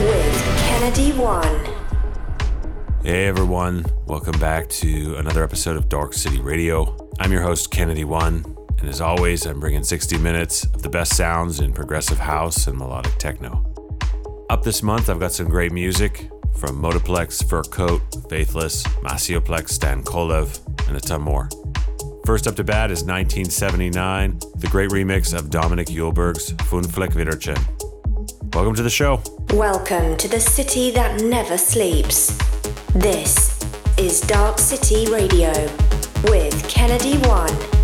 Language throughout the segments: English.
Kennedy One. Hey everyone, welcome back to another episode of Dark City Radio. I'm your host, Kennedy One, and as always, I'm bringing 60 minutes of the best sounds in progressive house and melodic techno. Up this month, I've got some great music from Modeplex, Fur Coat, Faithless, Maceo Plex, Stan Kolev, and a ton more. First up to bat is 1979, the great remix of Dominik Eulberg's Fünffleck-Widderchen. Welcome to the show. Welcome to the city that never sleeps. This is Dark City Radio with Kennedy One.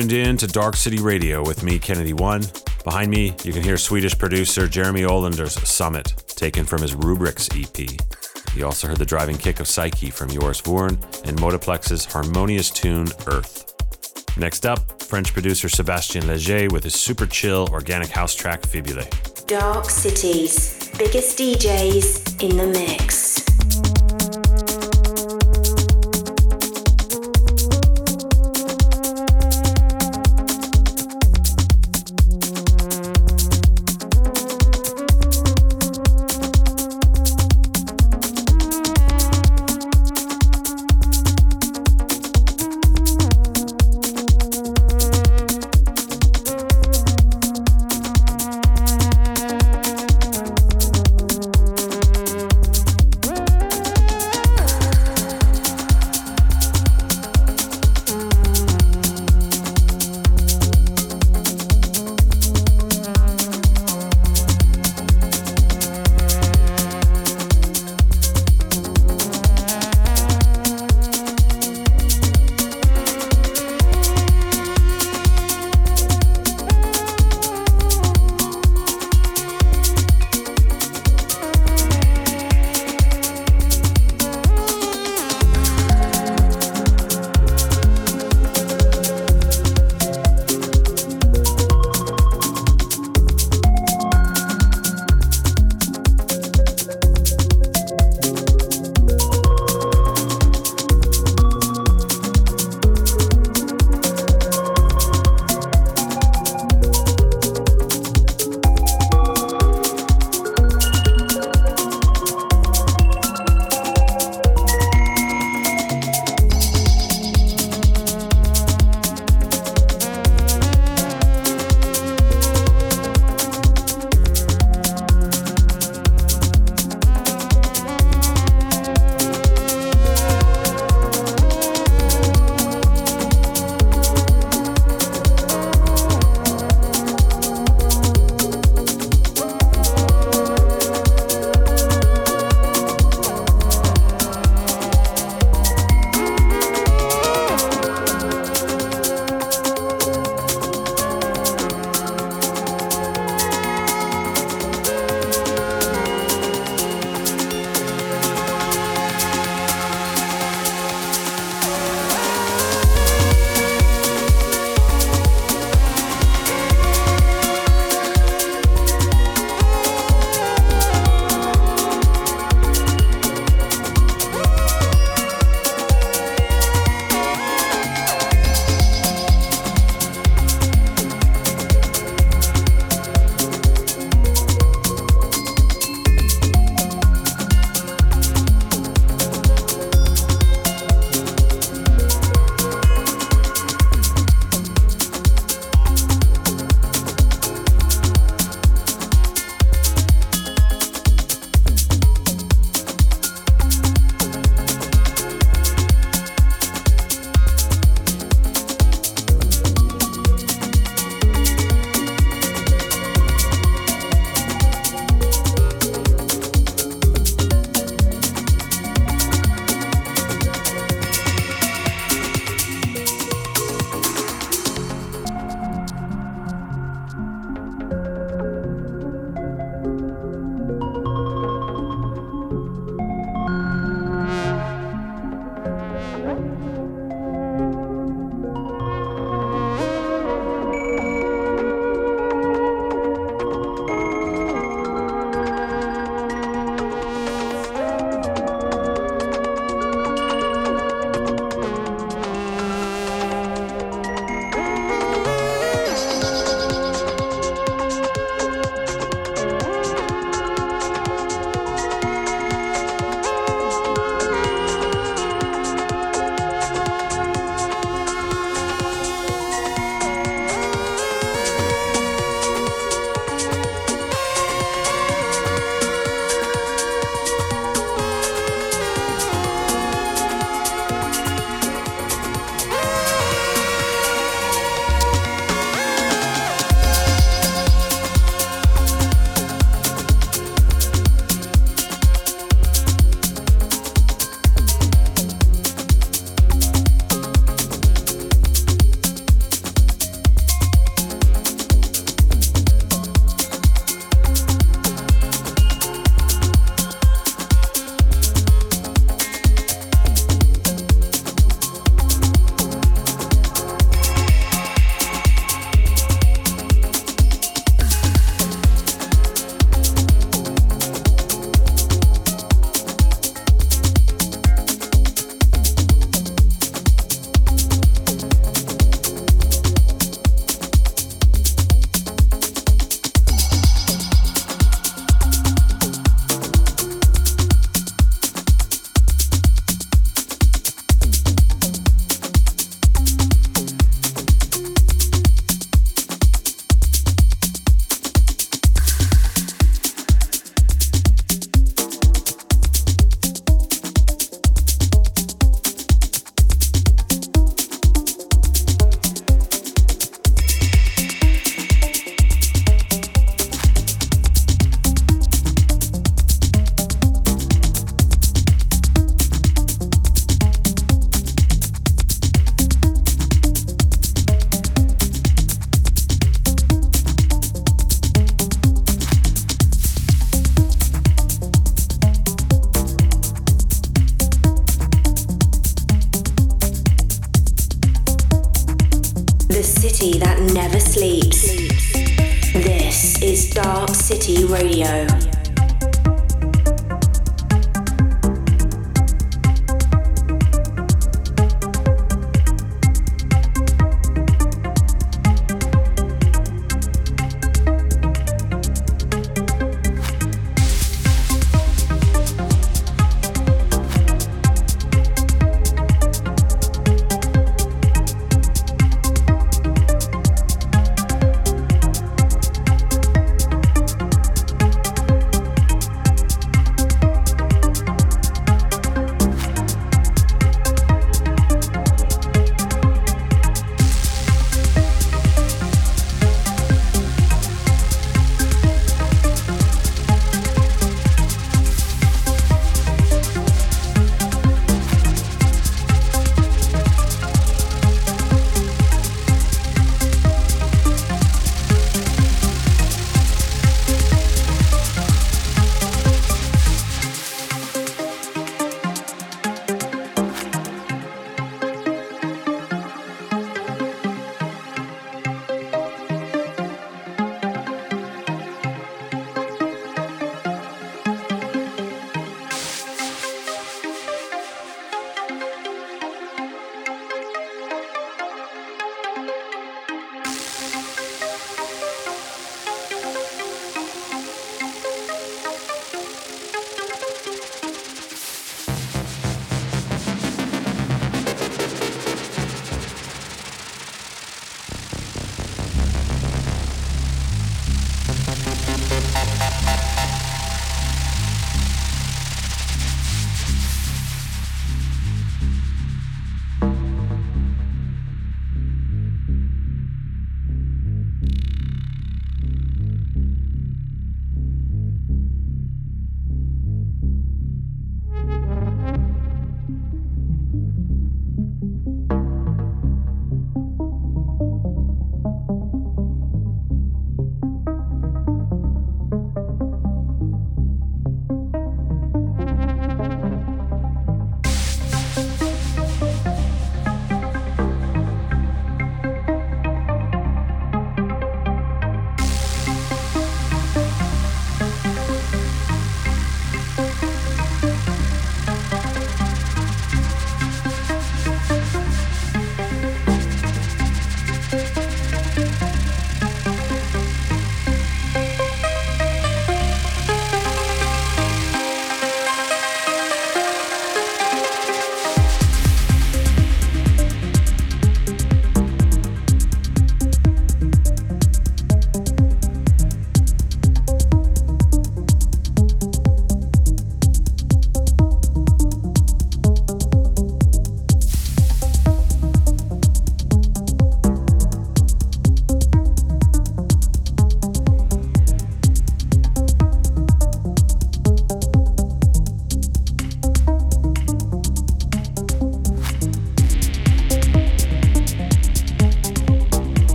Tuned in to Dark City Radio with me, Kennedy One. Behind me, you can hear Swedish producer Jeremy Olander's Summit, taken from his Rubrics EP. You also heard the driving kick of Psyche from Joris Voorn and Modeplex's harmonious tune Earth. Next up, French producer Sebastien Leger with his super chill organic house track Fibulae. Dark Cities, biggest DJs in the mix.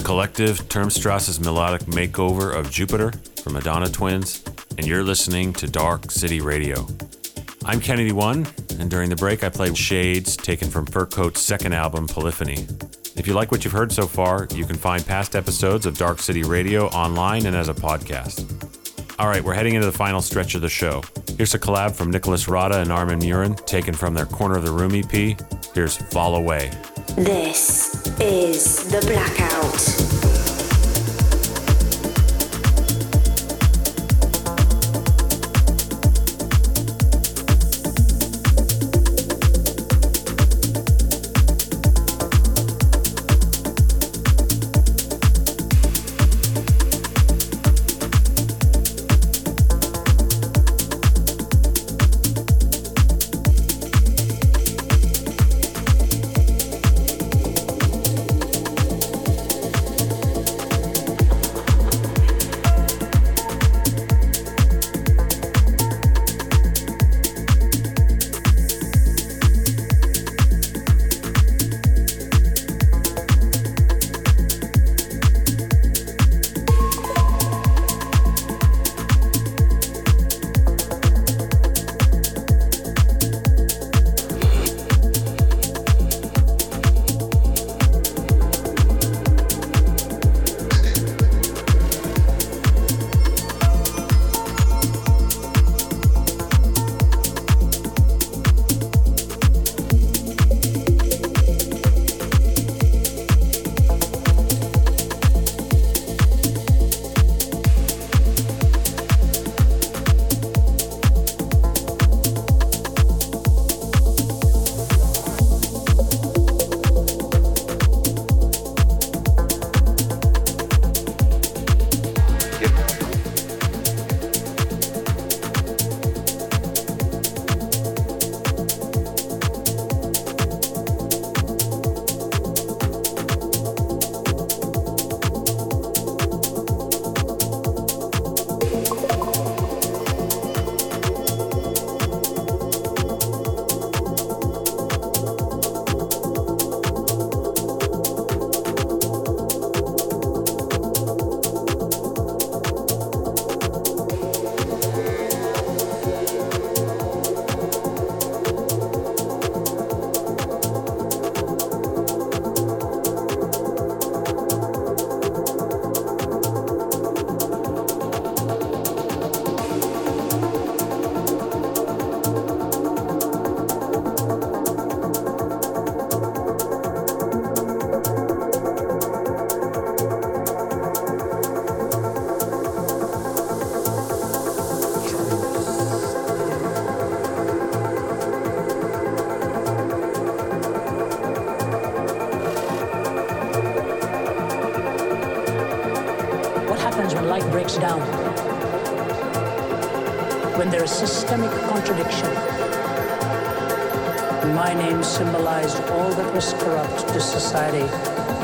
Kollektiv Turmstrasse's melodic makeover of Jupiter from Adana Twins, and you're listening to Dark City Radio. I'm Kennedy One, and during the break I played Shades taken from Fur Coat's second album, Polyphony. If you like what you've heard so far, you can find past episodes of Dark City Radio online and as a podcast. All right, we're heading into the final stretch of the show. Here's a collab from Nicolas Rada and Armen Miran, taken from their Corner of the Room EP. Here's Fall Away. This is The Blackout. My name symbolized all that was corrupt to society.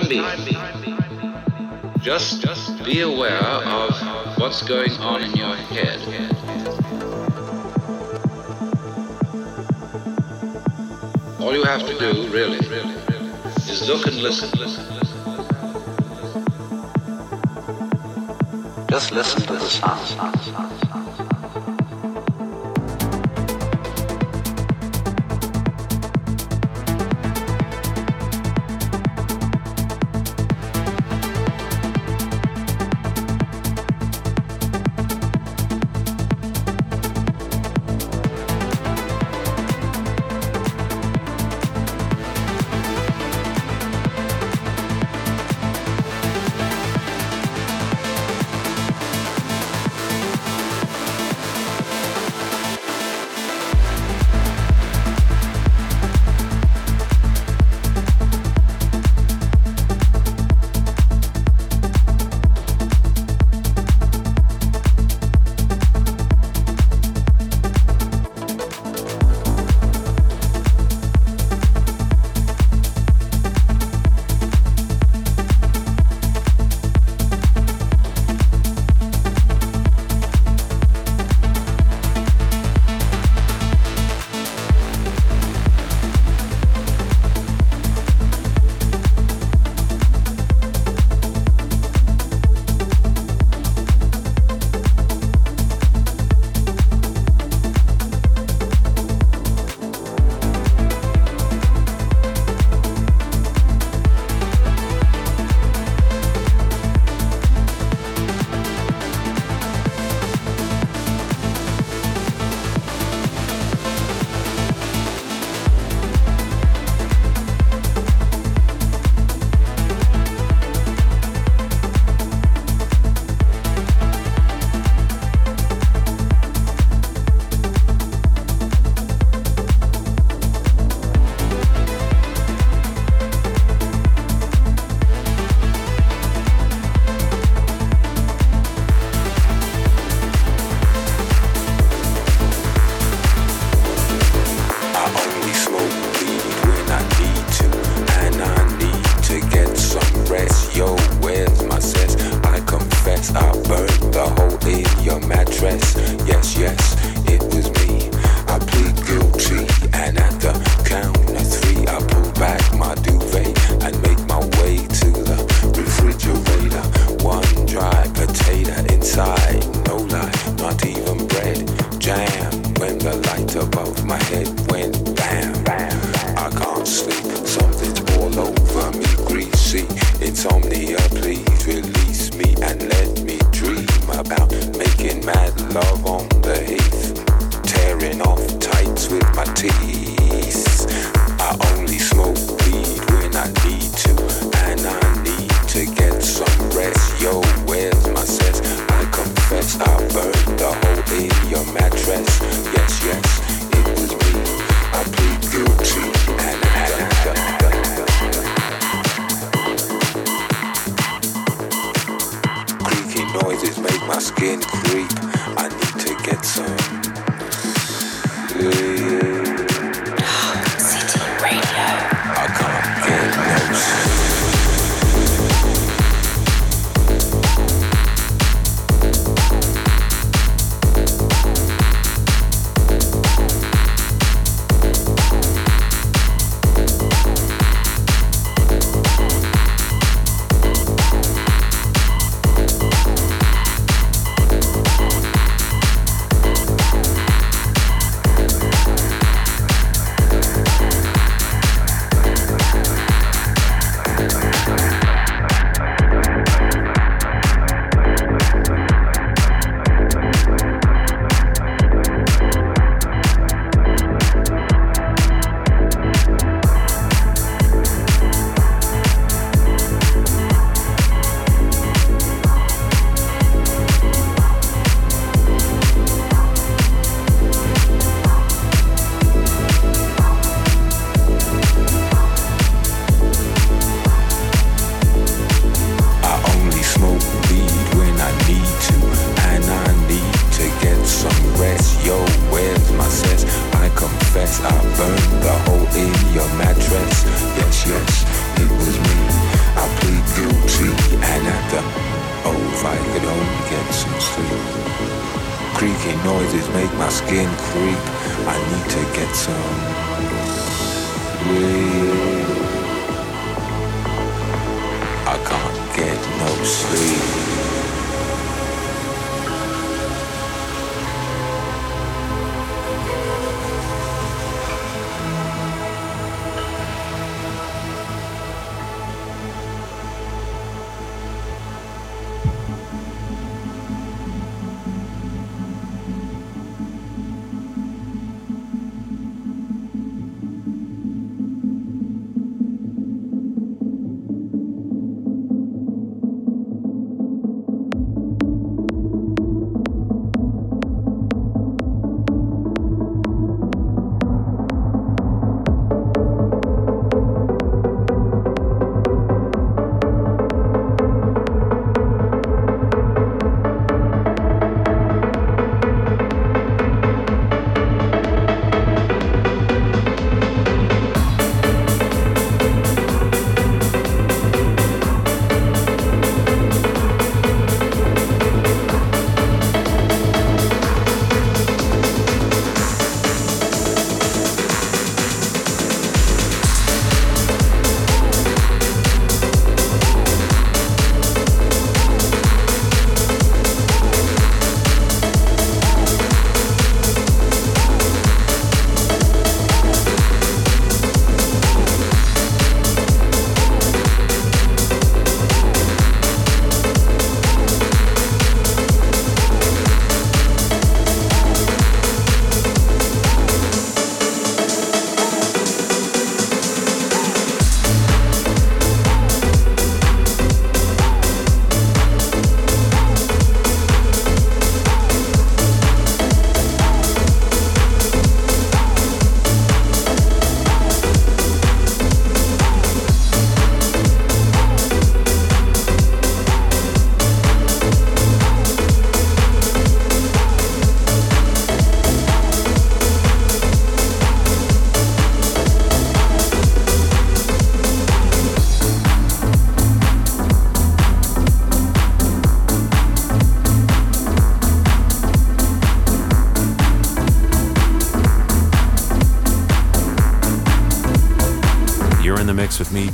Time. Just, just be aware of what's going on in your head. All you have to do, really, is look and listen. Just listen to the sound.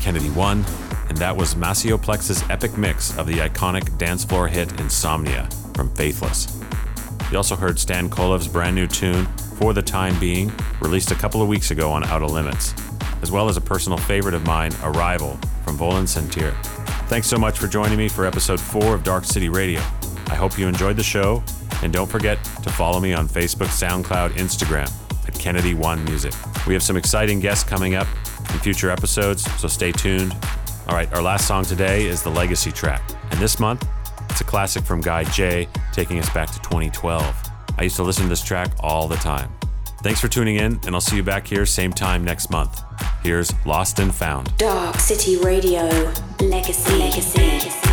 Kennedy One, and that was Maceo Plex's epic mix of the iconic dance floor hit Insomnia from Faithless. You also heard Stan Kolev's brand new tune, For the Time Being, released a couple of weeks ago on Outta Limits, as well as a personal favorite of mine, Arrival from Volen Sentir. Thanks so much for joining me for episode 4 of Dark City Radio. I hope you enjoyed the show, and don't forget to follow me on Facebook, SoundCloud, Instagram at Kennedy One Music. We have some exciting guests coming up future episodes, so stay tuned. All right, our last song today is the Legacy track. And this month, it's a classic from Guy J, taking us back to 2012. I used to listen to this track all the time. Thanks for tuning in, and I'll see you back here same time next month. Here's Lost and Found. Dark City Radio, Legacy. Legacy. Legacy.